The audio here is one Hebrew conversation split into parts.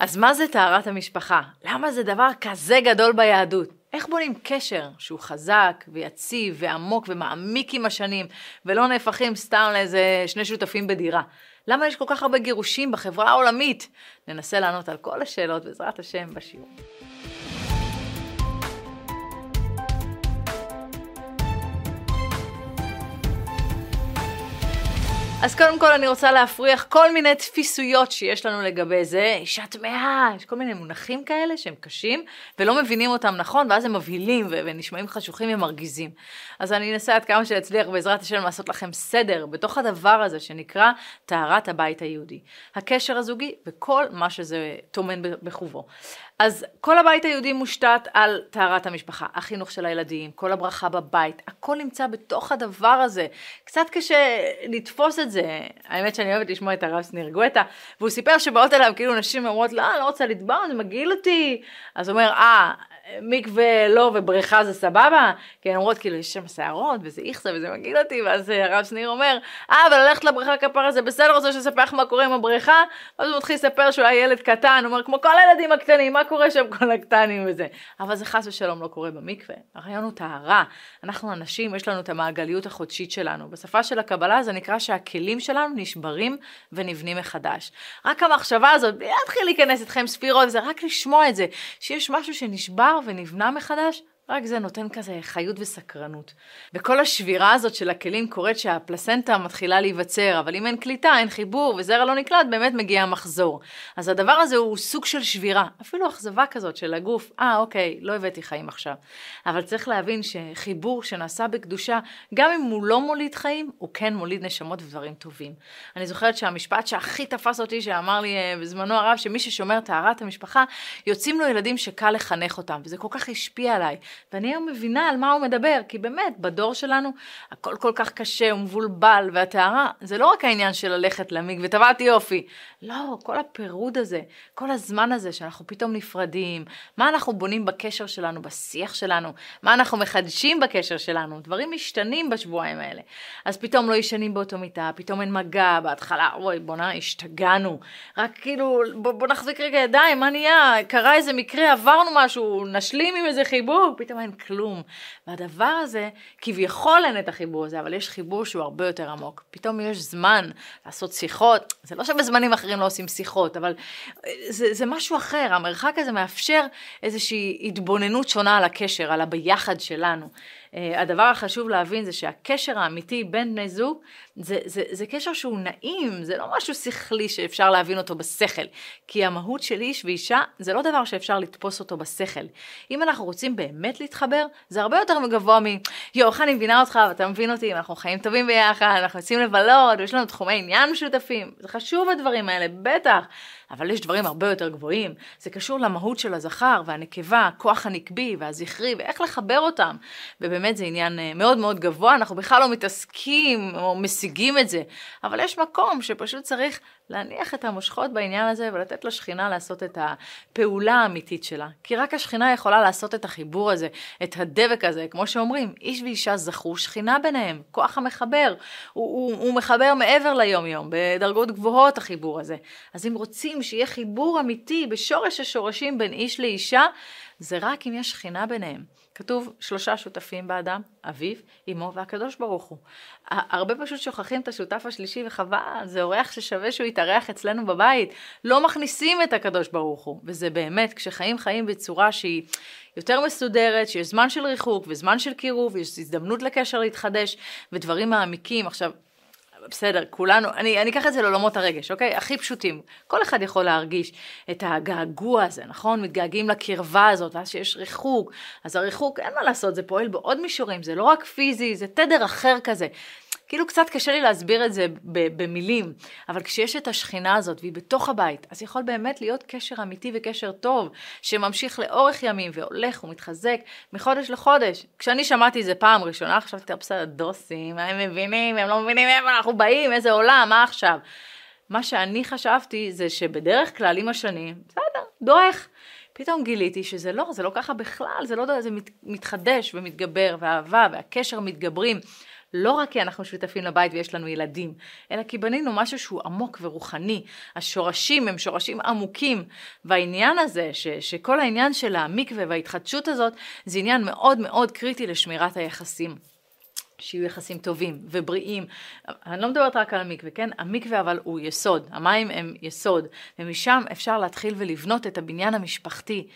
אז מה זה טהרת המשפחה? למה זה דבר כזה גדול ביהדות? איך בונים קשר שהוא חזק ויציב ועמוק ומעמיק עם השנים, ולא נהפכים סתם לאיזה שני שותפים בדירה? למה יש כל כך הרבה גירושים בחברה העולמית? ננסה לענות על כל השאלות בעזרת השם בשיעור. אז קודם כל אני רוצה להפריח כל מיני תפיסויות שיש לנו לגבי זה. אישה טמאה, יש כל מיני מונחים כאלה שהם קשים ולא מבינים אותם נכון, ואז הם מבהילים ונשמעים חשוכים ומרגיזים. אז אני אנסה עד כמה שאצליח בעזרת השם לעשות לכם סדר בתוך הדבר הזה שנקרא טהרת הבית היהודי. הקשר הזוגי וכל מה שזה טומן בחובו. אז כל הבית היהודי מושתת על טהרת המשפחה, החינוך של הילדים, כל הברכה בבית, הכל נמצא בתוך הדבר הזה. קצת קשה לתפוס את זה. האמת שאני אוהבת לשמוע את הרב שניר גואטה, והוא סיפר שבאות אליו כאילו נשים אומרות, לא, אני לא רוצה לטבוע, זה מגעיל אותי. אז הוא אומר, אה, מקווה לא ובריכה זה סבבה? כי הן אומרות כאילו יש שם שערות וזה איכסה וזה מגעיל אותי ואז אה, הרב שניר אומר אה אבל ללכת לבריכה כפרה זה בסדר רוצה שנספר לך מה קורה עם הבריכה? אז הוא מתחיל לספר שהוא היה ילד קטן הוא אומר כמו כל הילדים הקטנים מה קורה שם כל הקטנים וזה? אבל זה חס ושלום לא קורה במקווה הרעיון הוא טהרה. אנחנו אנשים יש לנו את המעגליות החודשית שלנו. בשפה של הקבלה זה נקרא שהכלים שלנו נשברים ונבנים מחדש. רק המחשבה הזאת בלי להתחיל להיכנס איתכם ספירות זה רק לשמוע את זה. שיש משהו שנשבר ונבנה מחדש, רק זה נותן כזה חיות וסקרנות. וכל השבירה הזאת של הכלים קורית שהפלסנטה מתחילה להיווצר, אבל אם אין קליטה, אין חיבור וזרע לא נקלט, באמת מגיע המחזור. אז הדבר הזה הוא סוג של שבירה, אפילו אכזבה כזאת של הגוף, אה אוקיי, לא הבאתי חיים עכשיו. אבל צריך להבין שחיבור שנעשה בקדושה, גם אם הוא לא מוליד חיים, הוא כן מוליד נשמות ודברים טובים. אני זוכרת שהמשפט שהכי תפס אותי, שאמר לי אה, בזמנו הרב, שמי ששומר טהרת המשפחה, יוצאים לו ילדים שקל לחנך אותם, וזה כל כך השפיע עליי. ואני היום מבינה על מה הוא מדבר, כי באמת, בדור שלנו הכל כל כך קשה ומבולבל, והטהרה זה לא רק העניין של ללכת למקווה, טבעתי יופי. לא, כל הפירוד הזה, כל הזמן הזה שאנחנו פתאום נפרדים, מה אנחנו בונים בקשר שלנו, בשיח שלנו, מה אנחנו מחדשים בקשר שלנו, דברים משתנים בשבועיים האלה. אז פתאום לא ישנים באותו מיטה, פתאום אין מגע, בהתחלה, אוי, בוא'נה, השתגענו. רק כאילו, בוא, בוא נחזיק רגע ידיים, מה נהיה? קרה איזה מקרה, עברנו משהו, נשלים עם איזה חיבוק, פתאום אין כלום. והדבר הזה, כביכול אין את החיבור הזה, אבל יש חיבור שהוא הרבה יותר עמוק. פתאום יש זמן לעשות שיחות, זה לא שבזמנים אחרים לא עושים שיחות, אבל אה, זה, זה משהו אחר, המרחק הזה מאפשר איזושהי התבוננות שונה על הקשר, על הביחד שלנו. אה, הדבר החשוב להבין זה שהקשר האמיתי בין בני זוג זה, זה, זה קשר שהוא נעים, זה לא משהו שכלי שאפשר להבין אותו בשכל. כי המהות של איש ואישה זה לא דבר שאפשר לתפוס אותו בשכל. אם אנחנו רוצים באמת להתחבר, זה הרבה יותר גבוה מ... יואו, איך אני מבינה אותך ואתה מבין אותי, אנחנו חיים טובים ביחד, אנחנו יוצאים לבלות, ויש לנו תחומי עניין משותפים. זה חשוב הדברים האלה, בטח. אבל יש דברים הרבה יותר גבוהים. זה קשור למהות של הזכר והנקבה, הכוח הנקבי והזכרי, ואיך לחבר אותם. ובאמת זה עניין אה, מאוד מאוד גבוה, אנחנו בכלל לא מתעסקים או משיגים את זה. אבל יש מקום שפשוט צריך להניח את המושכות בעניין הזה ולתת לשכינה לעשות את הפעולה האמיתית שלה. כי רק השכינה יכולה לעשות את החיבור הזה, את הדבק הזה, כמו שאומרים, איש ואישה זכו שכינה ביניהם, כוח המחבר. הוא, הוא, הוא מחבר מעבר ליום יום, בדרגות גבוהות החיבור הזה. אז אם רוצים שיהיה חיבור אמיתי בשורש השורשים בין איש לאישה, זה רק אם יש שכינה ביניהם. כתוב שלושה שותפים באדם, אביו, אמו והקדוש ברוך הוא. הרבה פשוט שוכחים את השותף השלישי וחבל, זה אורח ששווה שהוא יתארח אצלנו בבית. לא מכניסים את הקדוש ברוך הוא. וזה באמת, כשחיים חיים בצורה שהיא יותר מסודרת, שיש זמן של ריחוק וזמן של קירוב, יש הזדמנות לקשר להתחדש ודברים מעמיקים. עכשיו, בסדר, כולנו, אני, אני אקח את זה לעולמות הרגש, אוקיי? הכי פשוטים. כל אחד יכול להרגיש את הגעגוע הזה, נכון? מתגעגעים לקרבה הזאת, ואז שיש ריחוק. אז הריחוק, אין מה לעשות, זה פועל בעוד מישורים, זה לא רק פיזי, זה תדר אחר כזה. כאילו קצת קשה לי להסביר את זה במילים, אבל כשיש את השכינה הזאת והיא בתוך הבית, אז יכול באמת להיות קשר אמיתי וקשר טוב, שממשיך לאורך ימים והולך ומתחזק מחודש לחודש. כשאני שמעתי את זה פעם ראשונה, חשבתי, בסדר, דוסים, הם מבינים, הם לא מבינים איפה אנחנו באים, איזה עולם, מה עכשיו? מה שאני חשבתי זה שבדרך כלל עם השנים, בסדר, דועך. פתאום גיליתי שזה לא, זה לא ככה בכלל, זה לא, זה מת, מתחדש ומתגבר, והאהבה והקשר מתגברים. לא רק כי אנחנו שותפים לבית ויש לנו ילדים, אלא כי בנינו משהו שהוא עמוק ורוחני. השורשים הם שורשים עמוקים, והעניין הזה, ש, שכל העניין של המקווה וההתחדשות הזאת, זה עניין מאוד מאוד קריטי לשמירת היחסים. שיהיו יחסים טובים ובריאים. אני לא מדברת רק על המקווה, כן? המקווה אבל הוא יסוד, המים הם יסוד, ומשם אפשר להתחיל ולבנות את הבניין המשפחתי.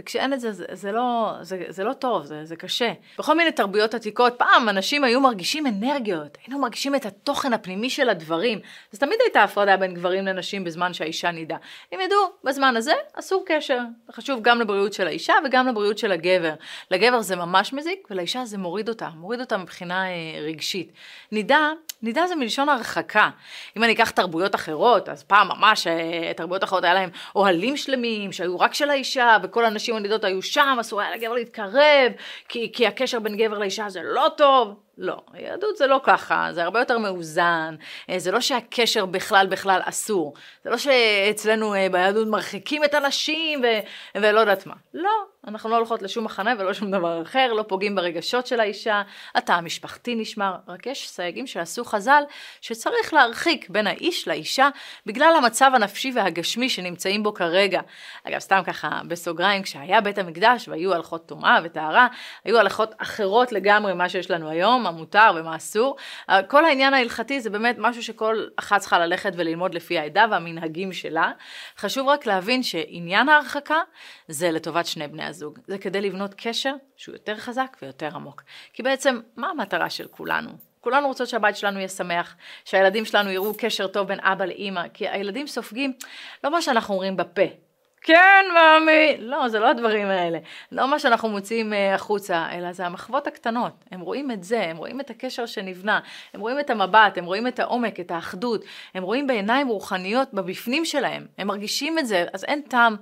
וכשאין את זה, זה, זה, לא, זה, זה לא טוב, זה, זה קשה. בכל מיני תרבויות עתיקות, פעם אנשים היו מרגישים אנרגיות, היינו מרגישים את התוכן הפנימי של הדברים. אז תמיד הייתה הפרדה בין גברים לנשים בזמן שהאישה נידה. הם ידעו, בזמן הזה אסור קשר. זה חשוב גם לבריאות של האישה וגם לבריאות של הגבר. לגבר זה ממש מזיק, ולאישה זה מוריד אותה, מוריד אותה מבחינה אה, רגשית. נידה, נידה זה מלשון הרחקה. אם אני אקח תרבויות אחרות, אז פעם ממש, אה, תרבויות אחרות היה להם אוהלים שלמים, שהיו רק של האישה, וכל הנשים הנידות היו שם, אסור היה לגבר להתקרב, כי, כי הקשר בין גבר לאישה זה לא טוב. לא, היהדות זה לא ככה, זה הרבה יותר מאוזן, אה, זה לא שהקשר בכלל בכלל אסור, זה לא שאצלנו אה, ביהדות מרחיקים את הנשים ו... ולא יודעת מה. לא, אנחנו לא הולכות לשום מחנה ולא שום דבר אחר, לא פוגעים ברגשות של האישה, התא המשפחתי נשמר, רק יש סייגים שעשו חז"ל שצריך להרחיק בין האיש לאישה בגלל המצב הנפשי והגשמי שנמצאים בו כרגע. אגב, סתם ככה בסוגריים, כשהיה בית המקדש והיו הלכות טומאה וטהרה, היו הלכות אחרות לגמרי ממה שיש לנו היום, מה מותר ומה אסור. כל העניין ההלכתי זה באמת משהו שכל אחת צריכה ללכת וללמוד לפי העדה והמנהגים שלה. חשוב רק להבין שעניין ההרחקה זה לטובת שני בני הזוג. זה כדי לבנות קשר שהוא יותר חזק ויותר עמוק. כי בעצם, מה המטרה של כולנו? כולנו רוצות שהבית שלנו יהיה שמח, שהילדים שלנו יראו קשר טוב בין אבא לאימא, כי הילדים סופגים לא מה שאנחנו אומרים בפה, כן, מאמי. לא, זה לא הדברים האלה. לא מה שאנחנו מוציאים אה, החוצה, אלא זה המחוות הקטנות. הם רואים את זה, הם רואים את הקשר שנבנה, הם רואים את המבט, הם רואים את העומק, את האחדות, הם רואים בעיניים רוחניות בבפנים שלהם, הם מרגישים את זה, אז אין טעם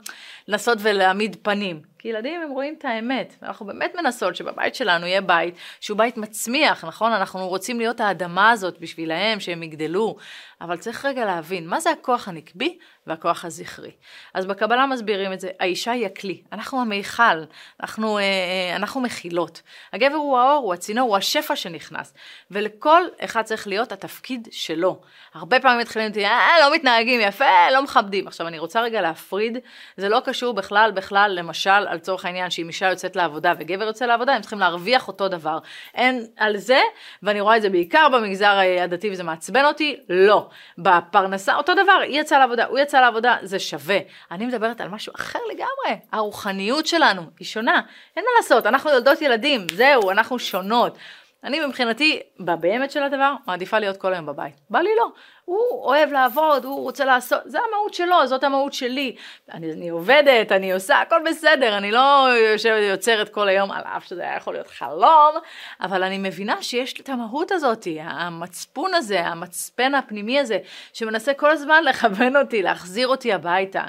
לנסות ולהעמיד פנים. כי ילדים הם רואים את האמת, אנחנו באמת מנסות שבבית שלנו יהיה בית שהוא בית מצמיח, נכון? אנחנו רוצים להיות האדמה הזאת בשבילהם, שהם יגדלו, אבל צריך רגע להבין, מה זה הכוח הנקבי והכוח הזכרי? אז בקבלה מסבירים את זה, האישה היא הכלי, אנחנו המיכל, אנחנו, אה, אה, אנחנו מכילות. הגבר הוא האור, הוא הצינור, הוא השפע שנכנס, ולכל אחד צריך להיות התפקיד שלו. הרבה פעמים מתחילים אותי, אה, לא מתנהגים יפה, לא מכבדים. עכשיו אני רוצה רגע להפריד, זה לא קשור בכלל בכלל, למשל, לצורך העניין שאם אישה יוצאת לעבודה וגבר יוצא לעבודה, הם צריכים להרוויח אותו דבר. אין על זה, ואני רואה את זה בעיקר במגזר הדתי וזה מעצבן אותי, לא. בפרנסה, אותו דבר, היא יצאה לעבודה, הוא יצא לעבודה, זה שווה. אני מדברת על משהו אחר לגמרי. הרוחניות שלנו היא שונה. אין מה לעשות, אנחנו יולדות ילדים, זהו, אנחנו שונות. אני מבחינתי, באמת של הדבר, מעדיפה להיות כל היום בבית. בא לי לא. הוא אוהב לעבוד, הוא רוצה לעשות, זה המהות שלו, זאת המהות שלי. אני, אני עובדת, אני עושה, הכל בסדר, אני לא יושבת ויוצרת כל היום, על אף שזה היה יכול להיות חלום, אבל אני מבינה שיש את המהות הזאת, המצפון הזה, המצפן הפנימי הזה, שמנסה כל הזמן לכוון אותי, להחזיר אותי הביתה.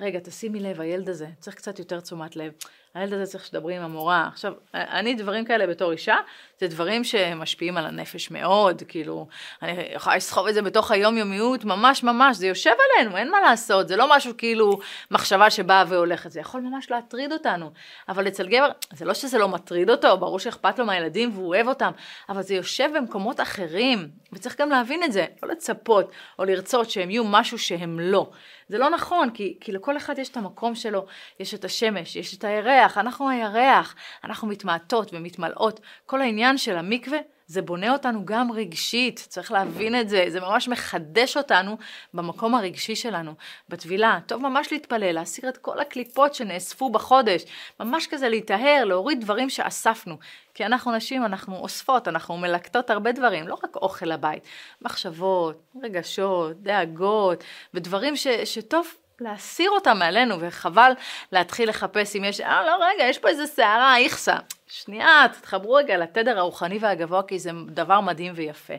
רגע, תשימי לב, הילד הזה צריך קצת יותר תשומת לב. הילד הזה צריך שתדברי עם המורה. עכשיו, אני דברים כאלה בתור אישה, זה דברים שמשפיעים על הנפש מאוד, כאילו, אני יכולה לסחוב את זה בתוך היומיומיות, ממש ממש, זה יושב עלינו, אין מה לעשות, זה לא משהו כאילו מחשבה שבאה והולכת, זה יכול ממש להטריד אותנו. אבל אצל גבר, זה לא שזה לא מטריד אותו, ברור שאכפת לו מהילדים והוא אוהב אותם, אבל זה יושב במקומות אחרים, וצריך גם להבין את זה, לא לצפות או לרצות שהם יהיו משהו שהם לא. זה לא נכון, כי, כי לכל אחד יש את המקום שלו, יש את השמש, יש את הירח, אנחנו הירח, אנחנו מתמעטות ומתמלאות. כל העניין של המקווה זה בונה אותנו גם רגשית, צריך להבין את זה, זה ממש מחדש אותנו במקום הרגשי שלנו. בטבילה, טוב ממש להתפלל, להסיר את כל הקליפות שנאספו בחודש, ממש כזה להיטהר, להוריד דברים שאספנו. כי אנחנו נשים, אנחנו אוספות, אנחנו מלקטות הרבה דברים, לא רק אוכל לבית, מחשבות, רגשות, דאגות, ודברים ש, שטוב להסיר אותם מעלינו, וחבל להתחיל לחפש אם יש, אה, לא, רגע, יש פה איזה שערה, איכסה. שנייה, תתחברו רגע לתדר הרוחני והגבוה, כי זה דבר מדהים ויפה.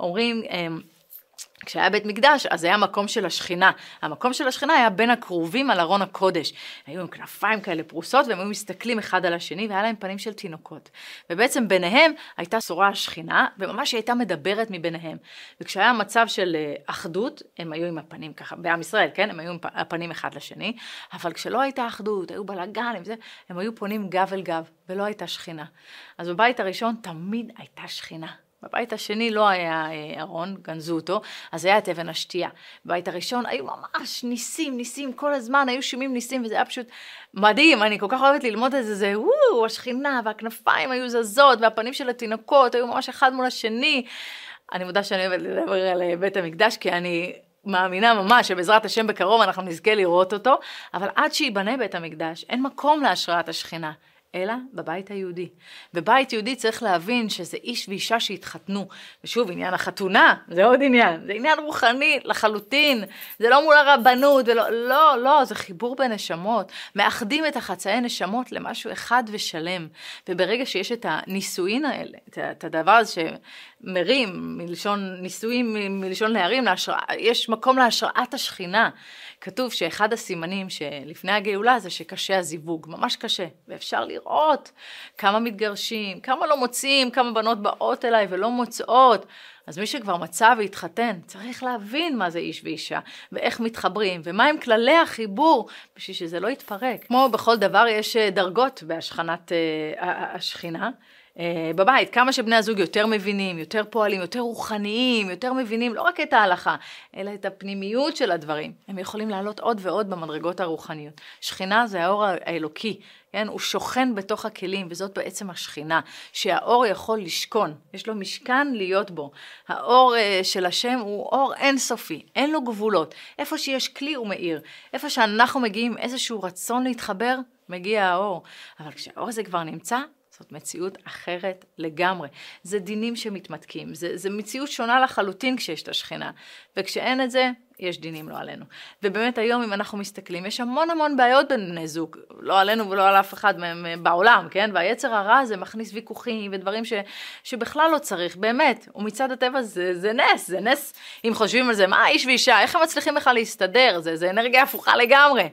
אומרים, אמ, כשהיה בית מקדש, אז היה מקום של השכינה. המקום של השכינה היה בין הקרובים על ארון הקודש. היו עם כנפיים כאלה פרוסות, והם היו מסתכלים אחד על השני, והיה להם פנים של תינוקות. ובעצם ביניהם הייתה שורה השכינה, וממש היא הייתה מדברת מביניהם. וכשהיה מצב של אה, אחדות, הם היו עם הפנים ככה, בעם ישראל, כן? הם היו עם הפנים אחד לשני, אבל כשלא הייתה אחדות, היו בלאגן, הם היו פונים גב אל גב, ולא הייתה שכינה. אז בבית הראשון תמיד הייתה שכינה. בבית השני לא היה אה, ארון, גנזו אותו, אז היה את אבן השתייה. בבית הראשון היו ממש ניסים, ניסים, כל הזמן היו שומעים ניסים, וזה היה פשוט מדהים, אני כל כך אוהבת ללמוד את זה, זה וואו, השכינה, והכנפיים היו זזות, והפנים של התינוקות היו ממש אחד מול השני. אני מודה שאני אוהבת לדבר על אה, בית המקדש, כי אני מאמינה ממש שבעזרת השם בקרוב אנחנו נזכה לראות אותו, אבל עד שייבנה בית המקדש, אין מקום להשראת השכינה. אלא בבית היהודי. בבית יהודי צריך להבין שזה איש ואישה שהתחתנו. ושוב, עניין החתונה, זה עוד עניין. זה עניין רוחני לחלוטין. זה לא מול הרבנות, ולא, לא, לא, זה חיבור בין נשמות. מאחדים את החצאי נשמות למשהו אחד ושלם. וברגע שיש את הנישואין האלה, את הדבר הזה שמרים, מלשון נישואים, מלשון להרים, להשרא, יש מקום להשראת השכינה. כתוב שאחד הסימנים שלפני הגאולה זה שקשה הזיווג, ממש קשה, ואפשר לראות כמה מתגרשים, כמה לא מוצאים, כמה בנות באות אליי ולא מוצאות. אז מי שכבר מצא והתחתן, צריך להבין מה זה איש ואישה, ואיך מתחברים, ומהם כללי החיבור, בשביל שזה לא יתפרק. כמו בכל דבר יש אה, דרגות בהשכנת uh, השכינה. אה, בבית, כמה שבני הזוג יותר מבינים, יותר פועלים, יותר רוחניים, יותר מבינים לא רק את ההלכה, אלא את הפנימיות של הדברים. הם יכולים לעלות עוד ועוד במדרגות הרוחניות. שכינה זה האור האלוקי, כן? הוא שוכן בתוך הכלים, וזאת בעצם השכינה, שהאור יכול לשכון, יש לו משכן להיות בו. האור uh, של השם הוא אור אינסופי, אין לו גבולות. איפה שיש כלי הוא מאיר. איפה שאנחנו מגיעים איזשהו רצון להתחבר, מגיע האור. אבל כשהאור הזה כבר נמצא, זאת מציאות אחרת לגמרי. זה דינים שמתמתקים, זה, זה מציאות שונה לחלוטין כשיש את השכינה, וכשאין את זה, יש דינים לא עלינו. ובאמת היום אם אנחנו מסתכלים, יש המון המון בעיות בין בני זוג, לא עלינו ולא על אף אחד מהם אה, בעולם, כן? והיצר הרע הזה מכניס ויכוחים ודברים ש, שבכלל לא צריך, באמת. ומצד הטבע זה, זה נס, זה נס, אם חושבים על זה, מה איש ואישה, איך הם מצליחים בכלל להסתדר? זה, זה אנרגיה הפוכה לגמרי.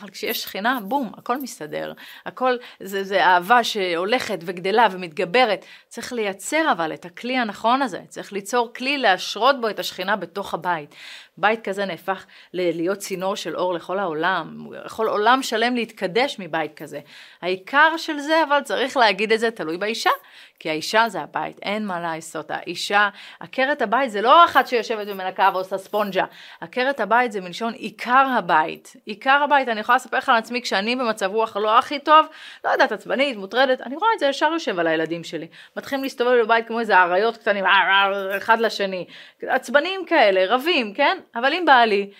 אבל כשיש שכינה, בום, הכל מסתדר. הכל, זה, זה אהבה שהולכת וגדלה ומתגברת. צריך לייצר אבל את הכלי הנכון הזה. צריך ליצור כלי להשרות בו את השכינה בתוך הבית. Right. בית כזה נהפך להיות צינור של אור לכל העולם. יכול עולם שלם להתקדש מבית כזה. העיקר של זה, אבל צריך להגיד את זה, תלוי באישה. כי האישה זה הבית, אין מה לעשות. האישה, עקרת הבית זה לא אחת שיושבת ומנקה ועושה ספונג'ה. עקרת הבית זה מלשון עיקר הבית. עיקר הבית, אני יכולה לספר לך על עצמי, כשאני במצב רוח לא הכי טוב, לא יודעת, עצבנית, מוטרדת, אני רואה את זה ישר יושב על הילדים שלי. מתחילים להסתובב בבית כמו איזה אריות קטנים, אחד לשני. עצבנים כאלה, רבים, כן? אבל אם בא לי,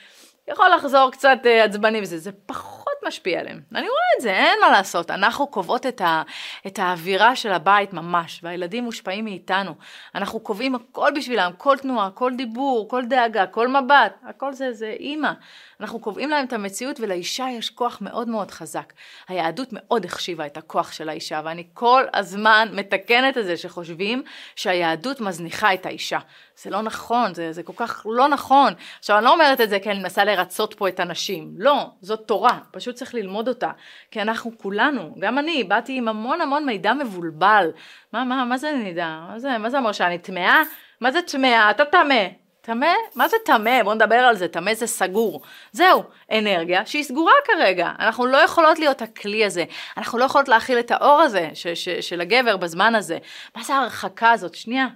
יכול לחזור קצת אה, עצבני וזה, זה פחות משפיע עליהם. אני רואה את זה, אין מה לעשות. אנחנו קובעות את, ה, את האווירה של הבית ממש, והילדים מושפעים מאיתנו. אנחנו קובעים הכל בשבילם, כל תנועה, כל דיבור, כל דאגה, כל מבט, הכל זה, זה אימא. אנחנו קובעים להם את המציאות ולאישה יש כוח מאוד מאוד חזק. היהדות מאוד החשיבה את הכוח של האישה, ואני כל הזמן מתקנת את זה שחושבים שהיהדות מזניחה את האישה. זה לא נכון, זה, זה כל כך לא נכון. עכשיו, אני לא אומרת את זה כי אני מנסה לרצות פה את הנשים. לא, זאת תורה, פשוט צריך ללמוד אותה. כי אנחנו כולנו, גם אני, באתי עם המון המון מידע מבולבל. מה, מה, מה זה נדע? מה זה, מה זה אומר שאני טמאה? מה זה טמאה? אתה טמא. טמא? מה זה טמא? בואו נדבר על זה, טמא זה סגור. זהו, אנרגיה שהיא סגורה כרגע. אנחנו לא יכולות להיות הכלי הזה. אנחנו לא יכולות להכיל את האור הזה ש- ש- של הגבר בזמן הזה. מה זה ההרחקה הזאת? שנייה.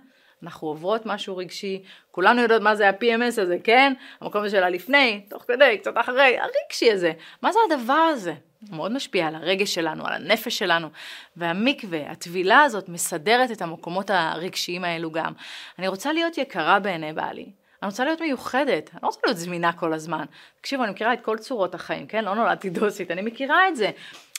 אנחנו עוברות משהו רגשי, כולנו יודעות מה זה ה-PMS הזה, כן? המקום הזה של הלפני, תוך כדי, קצת אחרי, הרגשי הזה. מה זה הדבר הזה? הוא מאוד משפיע על הרגש שלנו, על הנפש שלנו, והמקווה, הטבילה הזאת, מסדרת את המקומות הרגשיים האלו גם. אני רוצה להיות יקרה בעיני בעלי. אני רוצה להיות מיוחדת, אני לא רוצה להיות זמינה כל הזמן. תקשיבו, אני מכירה את כל צורות החיים, כן? לא נולדתי דוסית, אני מכירה את זה.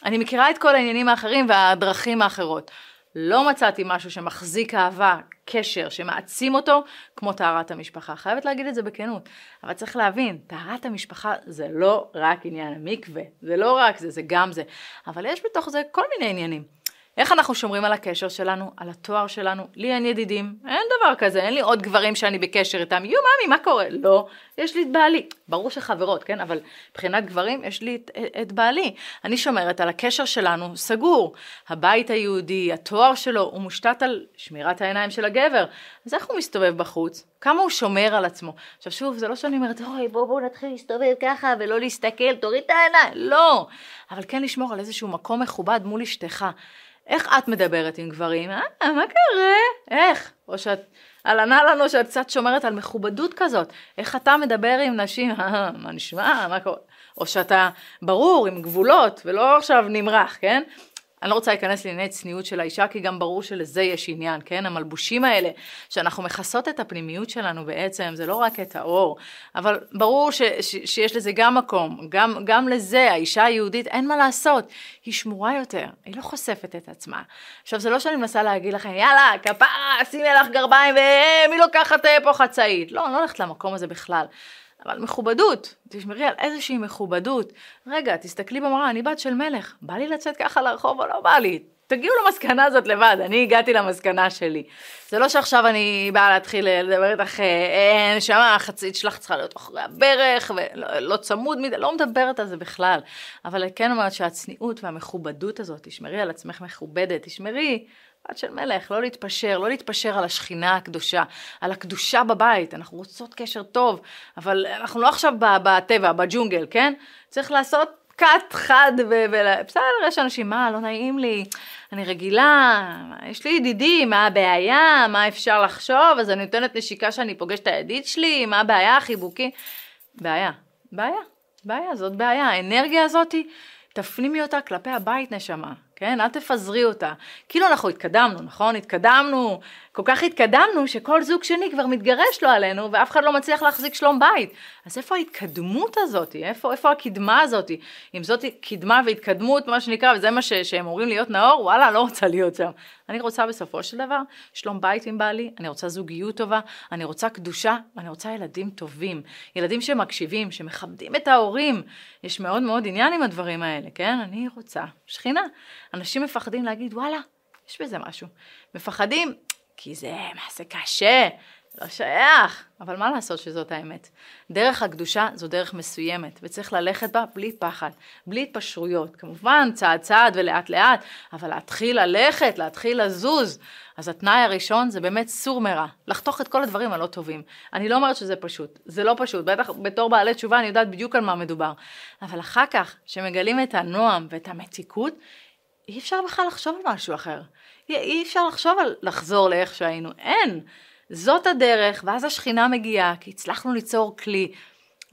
אני מכירה את כל העניינים האחרים והדרכים האחרות. לא מצאתי משהו שמחזיק אהבה, קשר, שמעצים אותו, כמו טהרת המשפחה. חייבת להגיד את זה בכנות. אבל צריך להבין, טהרת המשפחה זה לא רק עניין המקווה, זה לא רק זה, זה גם זה. אבל יש בתוך זה כל מיני עניינים. איך אנחנו שומרים על הקשר שלנו, על התואר שלנו? לי אין ידידים, אין דבר כזה, אין לי עוד גברים שאני בקשר איתם. יו, ממי, מה קורה? לא, יש לי את בעלי. ברור שחברות, כן? אבל מבחינת גברים, יש לי את, את בעלי. אני שומרת על הקשר שלנו סגור. הבית היהודי, התואר שלו, הוא מושתת על שמירת העיניים של הגבר. אז איך הוא מסתובב בחוץ? כמה הוא שומר על עצמו? עכשיו שוב, זה לא שאני אומרת, אוי, בואו בוא נתחיל להסתובב ככה ולא להסתכל, תוריד את העיניים. לא. אבל כן לשמור על איזשהו מקום מכובד מול אשתך. איך את מדברת עם גברים? אה, מה קרה? איך? או שאת, על ענה לנו שאת קצת שומרת על מכובדות כזאת. איך אתה מדבר עם נשים? אה, מה נשמע? מה קורה? או שאתה ברור, עם גבולות, ולא עכשיו נמרח, כן? אני לא רוצה להיכנס לענייני צניעות של האישה, כי גם ברור שלזה יש עניין, כן? המלבושים האלה, שאנחנו מכסות את הפנימיות שלנו בעצם, זה לא רק את האור, אבל ברור ש, ש, שיש לזה גם מקום, גם, גם לזה, האישה היהודית, אין מה לעשות, היא שמורה יותר, היא לא חושפת את עצמה. עכשיו, זה לא שאני מנסה להגיד לכם, יאללה, כפרה, שימי לך גרביים, ומי לוקחת אה, פה חצאית. לא, אני לא הולכת למקום הזה בכלל. אבל מכובדות, תשמרי על איזושהי מכובדות. רגע, תסתכלי במראה, אני בת של מלך, בא לי לצאת ככה לרחוב או לא בא לי? תגיעו למסקנה הזאת לבד, אני הגעתי למסקנה שלי. זה לא שעכשיו אני באה להתחיל לדבר איתך, אה, אה נשמה, החצית שלך צריכה להיות אחרי הברך, ולא לא צמוד מדי, לא מדברת על זה בכלל. אבל כן אומרת שהצניעות והמכובדות הזאת, תשמרי על עצמך מכובדת, תשמרי בת של מלך, לא להתפשר, לא להתפשר על השכינה הקדושה, על הקדושה בבית, אנחנו רוצות קשר טוב, אבל אנחנו לא עכשיו בטבע, בג'ונגל, כן? צריך לעשות קאט חד, ובסדר, יש אנשים, מה, לא נעים לי, אני רגילה, יש לי ידידים, מה הבעיה, מה אפשר לחשוב, אז אני נותנת נשיקה שאני פוגשת את הידיד שלי, מה הבעיה, חיבוקים, בעיה, בעיה, בעיה, זאת בעיה, האנרגיה הזאתי, תפנימי אותה כלפי הבית, נשמה. כן? אל תפזרי אותה. כאילו אנחנו התקדמנו, נכון? התקדמנו, כל כך התקדמנו שכל זוג שני כבר מתגרש לו עלינו ואף אחד לא מצליח להחזיק שלום בית. אז איפה ההתקדמות הזאת? איפה, איפה הקדמה הזאת? אם זאת קדמה והתקדמות, מה שנקרא, וזה מה ש, שהם אומרים להיות נאור, וואלה, לא רוצה להיות שם. אני רוצה בסופו של דבר שלום בית עם בעלי, אני רוצה זוגיות טובה, אני רוצה קדושה, ואני רוצה ילדים טובים. ילדים שמקשיבים, שמכבדים את ההורים. יש מאוד מאוד עניין עם הדברים האלה, כן? אני רוצה שכינה. אנשים מפחדים להגיד, וואלה, יש בזה משהו. מפחדים, כי זה, מה זה קשה, לא שייך, אבל מה לעשות שזאת האמת. דרך הקדושה זו דרך מסוימת, וצריך ללכת בה בלי פחד, בלי התפשרויות. כמובן, צעד צעד ולאט לאט, אבל להתחיל ללכת, להתחיל לזוז. אז התנאי הראשון זה באמת סור מרע, לחתוך את כל הדברים הלא טובים. אני לא אומרת שזה פשוט, זה לא פשוט, בטח בתור בעלי תשובה אני יודעת בדיוק על מה מדובר. אבל אחר כך, שמגלים את הנועם ואת המתיקות, אי אפשר בכלל לחשוב על משהו אחר. אי אפשר לחשוב על לחזור לאיך שהיינו, אין. זאת הדרך, ואז השכינה מגיעה, כי הצלחנו ליצור כלי.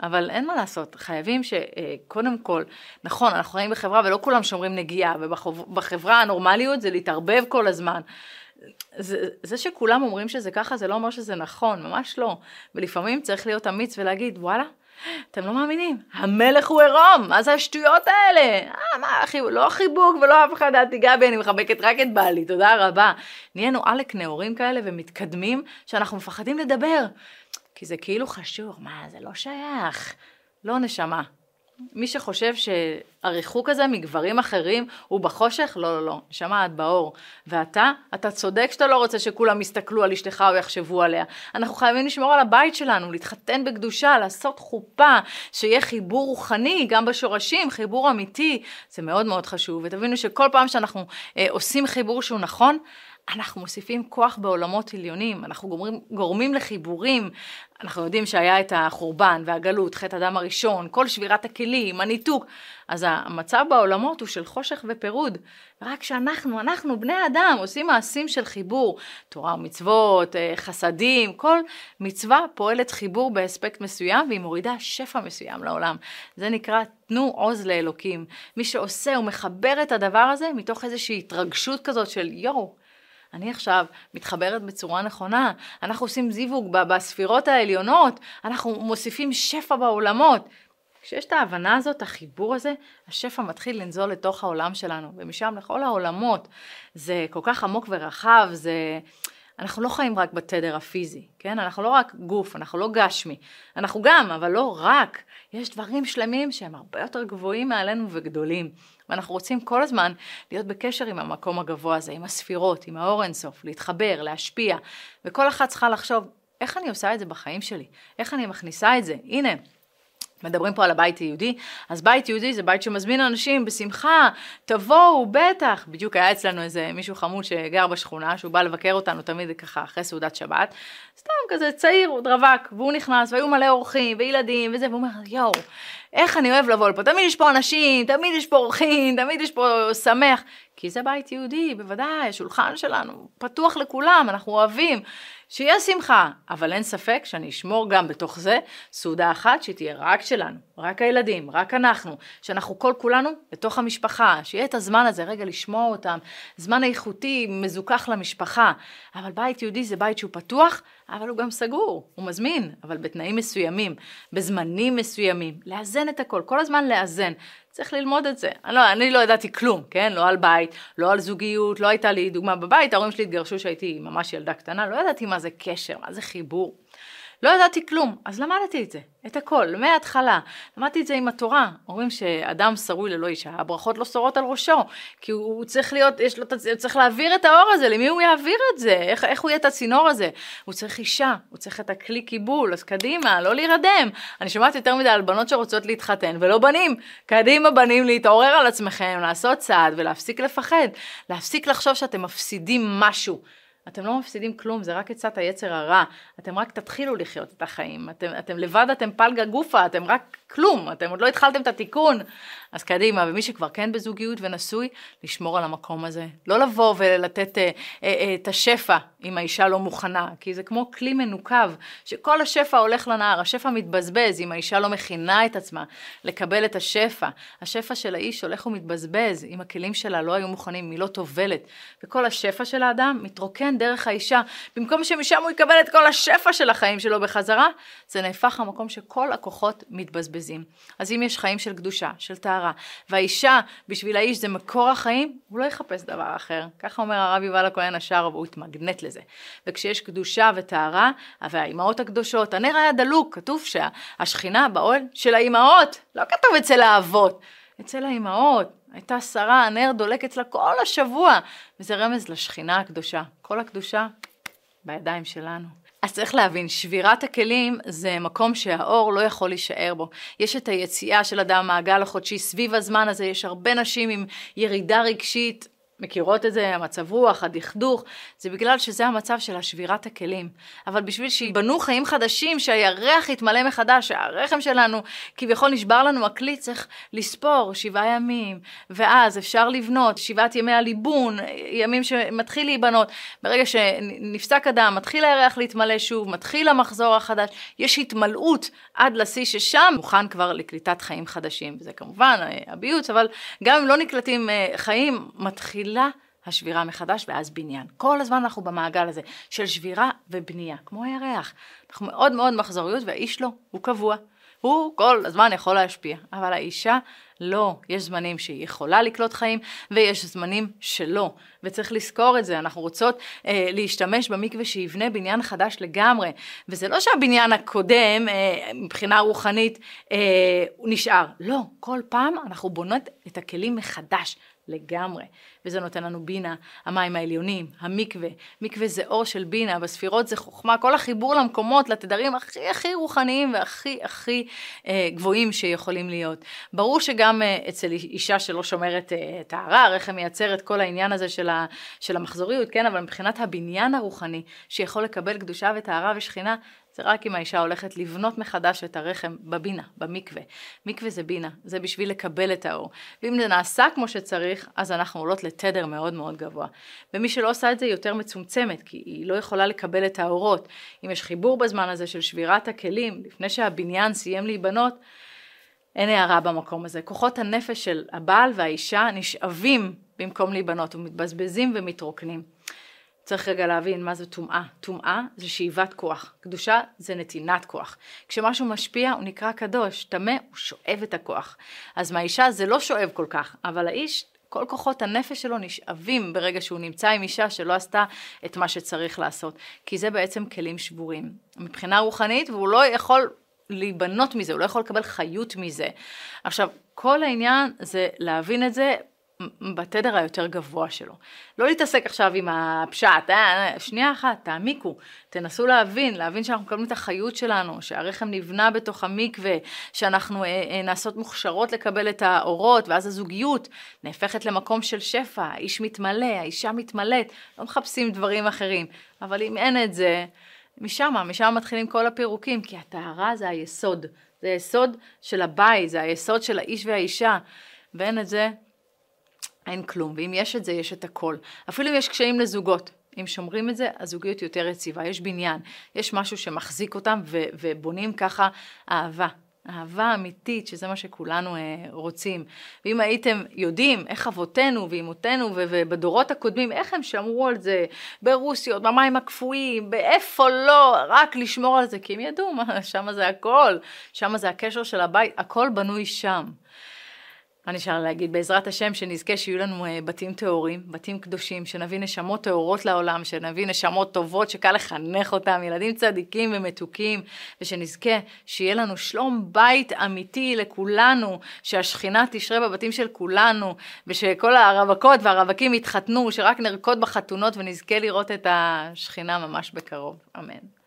אבל אין מה לעשות, חייבים שקודם כל, נכון, אנחנו חיים בחברה ולא כולם שומרים נגיעה, ובחברה הנורמליות זה להתערבב כל הזמן. זה, זה שכולם אומרים שזה ככה, זה לא אומר שזה נכון, ממש לא. ולפעמים צריך להיות אמיץ ולהגיד, וואלה, אתם לא מאמינים, המלך הוא עירום, מה זה השטויות האלה? אה, מה, אחי, לא חיבוק ולא אף אחד, אל תיגע בי, אני מחבקת רק את בעלי, תודה רבה. נהיינו עלק נאורים כאלה ומתקדמים, שאנחנו מפחדים לדבר. כי זה כאילו חשוב, מה, זה לא שייך. לא נשמה, מי שחושב שהריחוק הזה מגברים אחרים הוא בחושך, לא, לא, לא, נשמה את באור. ואתה, אתה צודק שאתה לא רוצה שכולם יסתכלו על אשתך או יחשבו עליה. אנחנו חייבים לשמור על הבית שלנו, להתחתן בקדושה, לעשות חופה, שיהיה חיבור רוחני, גם בשורשים, חיבור אמיתי. זה מאוד מאוד חשוב. ותבינו שכל פעם שאנחנו אה, עושים חיבור שהוא נכון, אנחנו מוסיפים כוח בעולמות עליונים, אנחנו גורמים, גורמים לחיבורים, אנחנו יודעים שהיה את החורבן והגלות, חטא הדם הראשון, כל שבירת הכלים, הניתוק, אז המצב בעולמות הוא של חושך ופירוד, רק שאנחנו, אנחנו בני אדם, עושים מעשים של חיבור, תורה ומצוות, אה, חסדים, כל מצווה פועלת חיבור באספקט מסוים והיא מורידה שפע מסוים לעולם. זה נקרא תנו עוז לאלוקים. מי שעושה ומחבר את הדבר הזה מתוך איזושהי התרגשות כזאת של יואו, אני עכשיו מתחברת בצורה נכונה, אנחנו עושים זיווג בספירות העליונות, אנחנו מוסיפים שפע בעולמות. כשיש את ההבנה הזאת, החיבור הזה, השפע מתחיל לנזול לתוך העולם שלנו, ומשם לכל העולמות. זה כל כך עמוק ורחב, זה... אנחנו לא חיים רק בתדר הפיזי, כן? אנחנו לא רק גוף, אנחנו לא גשמי. אנחנו גם, אבל לא רק. יש דברים שלמים שהם הרבה יותר גבוהים מעלינו וגדולים. ואנחנו רוצים כל הזמן להיות בקשר עם המקום הגבוה הזה, עם הספירות, עם האור אינסוף, להתחבר, להשפיע. וכל אחת צריכה לחשוב, איך אני עושה את זה בחיים שלי? איך אני מכניסה את זה? הנה. מדברים פה על הבית היהודי, אז בית יהודי זה בית שמזמין אנשים בשמחה, תבואו, בטח. בדיוק היה אצלנו איזה מישהו חמוד שגר בשכונה, שהוא בא לבקר אותנו תמיד ככה אחרי סעודת שבת, סתם כזה צעיר, עוד רווק, והוא נכנס, והיו מלא אורחים וילדים וזה, והוא אומר, יואו, איך אני אוהב לבוא לפה, תמיד יש פה אנשים, תמיד יש פה אורחים, תמיד יש פה שמח. כי זה בית יהודי, בוודאי, השולחן שלנו פתוח לכולם, אנחנו אוהבים. שיהיה שמחה, אבל אין ספק שאני אשמור גם בתוך זה סעודה אחת שתהיה רק שלנו, רק הילדים, רק אנחנו, שאנחנו כל כולנו בתוך המשפחה, שיהיה את הזמן הזה רגע לשמוע אותם, זמן איכותי, מזוכח למשפחה, אבל בית יהודי זה בית שהוא פתוח, אבל הוא גם סגור, הוא מזמין, אבל בתנאים מסוימים, בזמנים מסוימים, לאזן את הכל, כל הזמן לאזן. צריך ללמוד את זה. אני לא, אני לא ידעתי כלום, כן? לא על בית, לא על זוגיות, לא הייתה לי דוגמה בבית, ההורים שלי התגרשו כשהייתי ממש ילדה קטנה, לא ידעתי מה זה קשר, מה זה חיבור. לא ידעתי כלום, אז למדתי את זה, את הכל, מההתחלה. למדתי את זה עם התורה. אומרים שאדם שרוי ללא אישה, הברכות לא שורות על ראשו, כי הוא צריך להיות, יש לו, הוא צריך להעביר את האור הזה, למי הוא יעביר את זה? איך, איך הוא יהיה את הצינור הזה? הוא צריך אישה, הוא צריך את הכלי קיבול, אז קדימה, לא להירדם. אני שומעת יותר מדי על בנות שרוצות להתחתן, ולא בנים. קדימה בנים, להתעורר על עצמכם, לעשות צעד ולהפסיק לפחד. להפסיק לחשוב שאתם מפסידים משהו. אתם לא מפסידים כלום, זה רק עצת היצר הרע. אתם רק תתחילו לחיות את החיים. אתם, אתם לבד, אתם פלגה גופה, אתם רק כלום, אתם עוד לא התחלתם את התיקון. אז קדימה, ומי שכבר כן בזוגיות ונשוי, לשמור על המקום הזה. לא לבוא ולתת אה, אה, אה, את השפע אם האישה לא מוכנה, כי זה כמו כלי מנוקב, שכל השפע הולך לנהר, השפע מתבזבז אם האישה לא מכינה את עצמה לקבל את השפע. השפע של האיש הולך ומתבזבז אם הכלים שלה לא היו מוכנים, היא לא טובלת. וכל השפע של האדם מתרוקן דרך האישה. במקום שמשם הוא יקבל את כל השפע של החיים שלו בחזרה, זה נהפך המקום שכל הכוחות מתבזבזים. אז אם יש חיים של קדושה, של טהרה, והאישה בשביל האיש זה מקור החיים, הוא לא יחפש דבר אחר. ככה אומר הרב יובל הכהן השאר, והוא התמגנט לזה. וכשיש קדושה וטהרה, והאימהות הקדושות, הנר היה דלוק, כתוב שהשכינה באוהל של האימהות, לא כתוב אצל האבות, אצל האימהות. הייתה שרה, הנר דולק אצלה כל השבוע, וזה רמז לשכינה הקדושה. כל הקדושה בידיים שלנו. אז צריך להבין, שבירת הכלים זה מקום שהאור לא יכול להישאר בו. יש את היציאה של אדם מהגל החודשי, סביב הזמן הזה יש הרבה נשים עם ירידה רגשית מכירות את זה, המצב רוח, הדכדוך, זה בגלל שזה המצב של השבירת הכלים. אבל בשביל שיבנו חיים חדשים, שהירח יתמלא מחדש, שהרחם שלנו כביכול נשבר לנו הכלי, צריך לספור שבעה ימים, ואז אפשר לבנות שבעת ימי הליבון, ימים שמתחיל להיבנות. ברגע שנפסק אדם, מתחיל הירח להתמלא שוב, מתחיל המחזור החדש, יש התמלאות עד לשיא ששם מוכן כבר לקליטת חיים חדשים. וזה כמובן אה, הביוץ, אבל גם אם לא נקלטים אה, חיים, מתחיל מתחילה השבירה מחדש ואז בניין. כל הזמן אנחנו במעגל הזה של שבירה ובנייה, כמו הירח. אנחנו מאוד מאוד מחזוריות והאיש לא, הוא קבוע. הוא כל הזמן יכול להשפיע, אבל האישה לא. יש זמנים שהיא יכולה לקלוט חיים ויש זמנים שלא, וצריך לזכור את זה. אנחנו רוצות אה, להשתמש במקווה שיבנה בניין חדש לגמרי, וזה לא שהבניין הקודם אה, מבחינה רוחנית אה, הוא נשאר, לא, כל פעם אנחנו בונות את הכלים מחדש. לגמרי, וזה נותן לנו בינה, המים העליונים, המקווה, מקווה זה אור של בינה, בספירות זה חוכמה, כל החיבור למקומות, לתדרים הכי הכי רוחניים והכי הכי אה, גבוהים שיכולים להיות. ברור שגם אה, אצל אישה שלא שומרת אה, טהרה, הרחם מייצר את כל העניין הזה של, ה, של המחזוריות, כן, אבל מבחינת הבניין הרוחני, שיכול לקבל קדושה וטהרה ושכינה, זה רק אם האישה הולכת לבנות מחדש את הרחם בבינה, במקווה. מקווה זה בינה, זה בשביל לקבל את האור. ואם זה נעשה כמו שצריך, אז אנחנו עולות לתדר מאוד מאוד גבוה. ומי שלא עושה את זה היא יותר מצומצמת, כי היא לא יכולה לקבל את האורות. אם יש חיבור בזמן הזה של שבירת הכלים, לפני שהבניין סיים להיבנות, אין הערה במקום הזה. כוחות הנפש של הבעל והאישה נשאבים במקום להיבנות ומתבזבזים ומתרוקנים. צריך רגע להבין מה זה טומאה. טומאה זה שאיבת כוח, קדושה זה נתינת כוח. כשמשהו משפיע הוא נקרא קדוש, טמא הוא שואב את הכוח. אז מהאישה זה לא שואב כל כך, אבל האיש כל כוחות הנפש שלו נשאבים ברגע שהוא נמצא עם אישה שלא עשתה את מה שצריך לעשות, כי זה בעצם כלים שבורים. מבחינה רוחנית, והוא לא יכול להיבנות מזה, הוא לא יכול לקבל חיות מזה. עכשיו, כל העניין זה להבין את זה בתדר היותר גבוה שלו. לא להתעסק עכשיו עם הפשט, אה, שנייה אחת, תעמיקו, תנסו להבין, להבין שאנחנו מקבלים את החיות שלנו, שהרחם נבנה בתוך המקווה, שאנחנו אה, אה, נעשות מוכשרות לקבל את האורות, ואז הזוגיות נהפכת למקום של שפע, האיש מתמלא, האישה מתמלאת, לא מחפשים דברים אחרים. אבל אם אין את זה, משם, משם מתחילים כל הפירוקים, כי הטהרה זה היסוד, זה היסוד של הבית, זה היסוד של האיש והאישה, ואין את זה, אין כלום, ואם יש את זה, יש את הכל. אפילו אם יש קשיים לזוגות, אם שומרים את זה, הזוגיות יותר יציבה, יש בניין, יש משהו שמחזיק אותם ו- ובונים ככה אהבה. אהבה אמיתית, שזה מה שכולנו אה, רוצים. ואם הייתם יודעים איך אבותינו ואימותינו ובדורות הקודמים, איך הם שמרו על זה ברוסיות, במים הקפואים, באיפה לא, רק לשמור על זה, כי הם ידעו, שם זה הכל, שם זה הקשר של הבית, הכל בנוי שם. מה נשאר להגיד? בעזרת השם שנזכה שיהיו לנו אה, בתים טהורים, בתים קדושים, שנביא נשמות טהורות לעולם, שנביא נשמות טובות שקל לחנך אותם, ילדים צדיקים ומתוקים, ושנזכה שיהיה לנו שלום בית אמיתי לכולנו, שהשכינה תשרה בבתים של כולנו, ושכל הרווקות והרווקים יתחתנו, שרק נרקוד בחתונות ונזכה לראות את השכינה ממש בקרוב. אמן.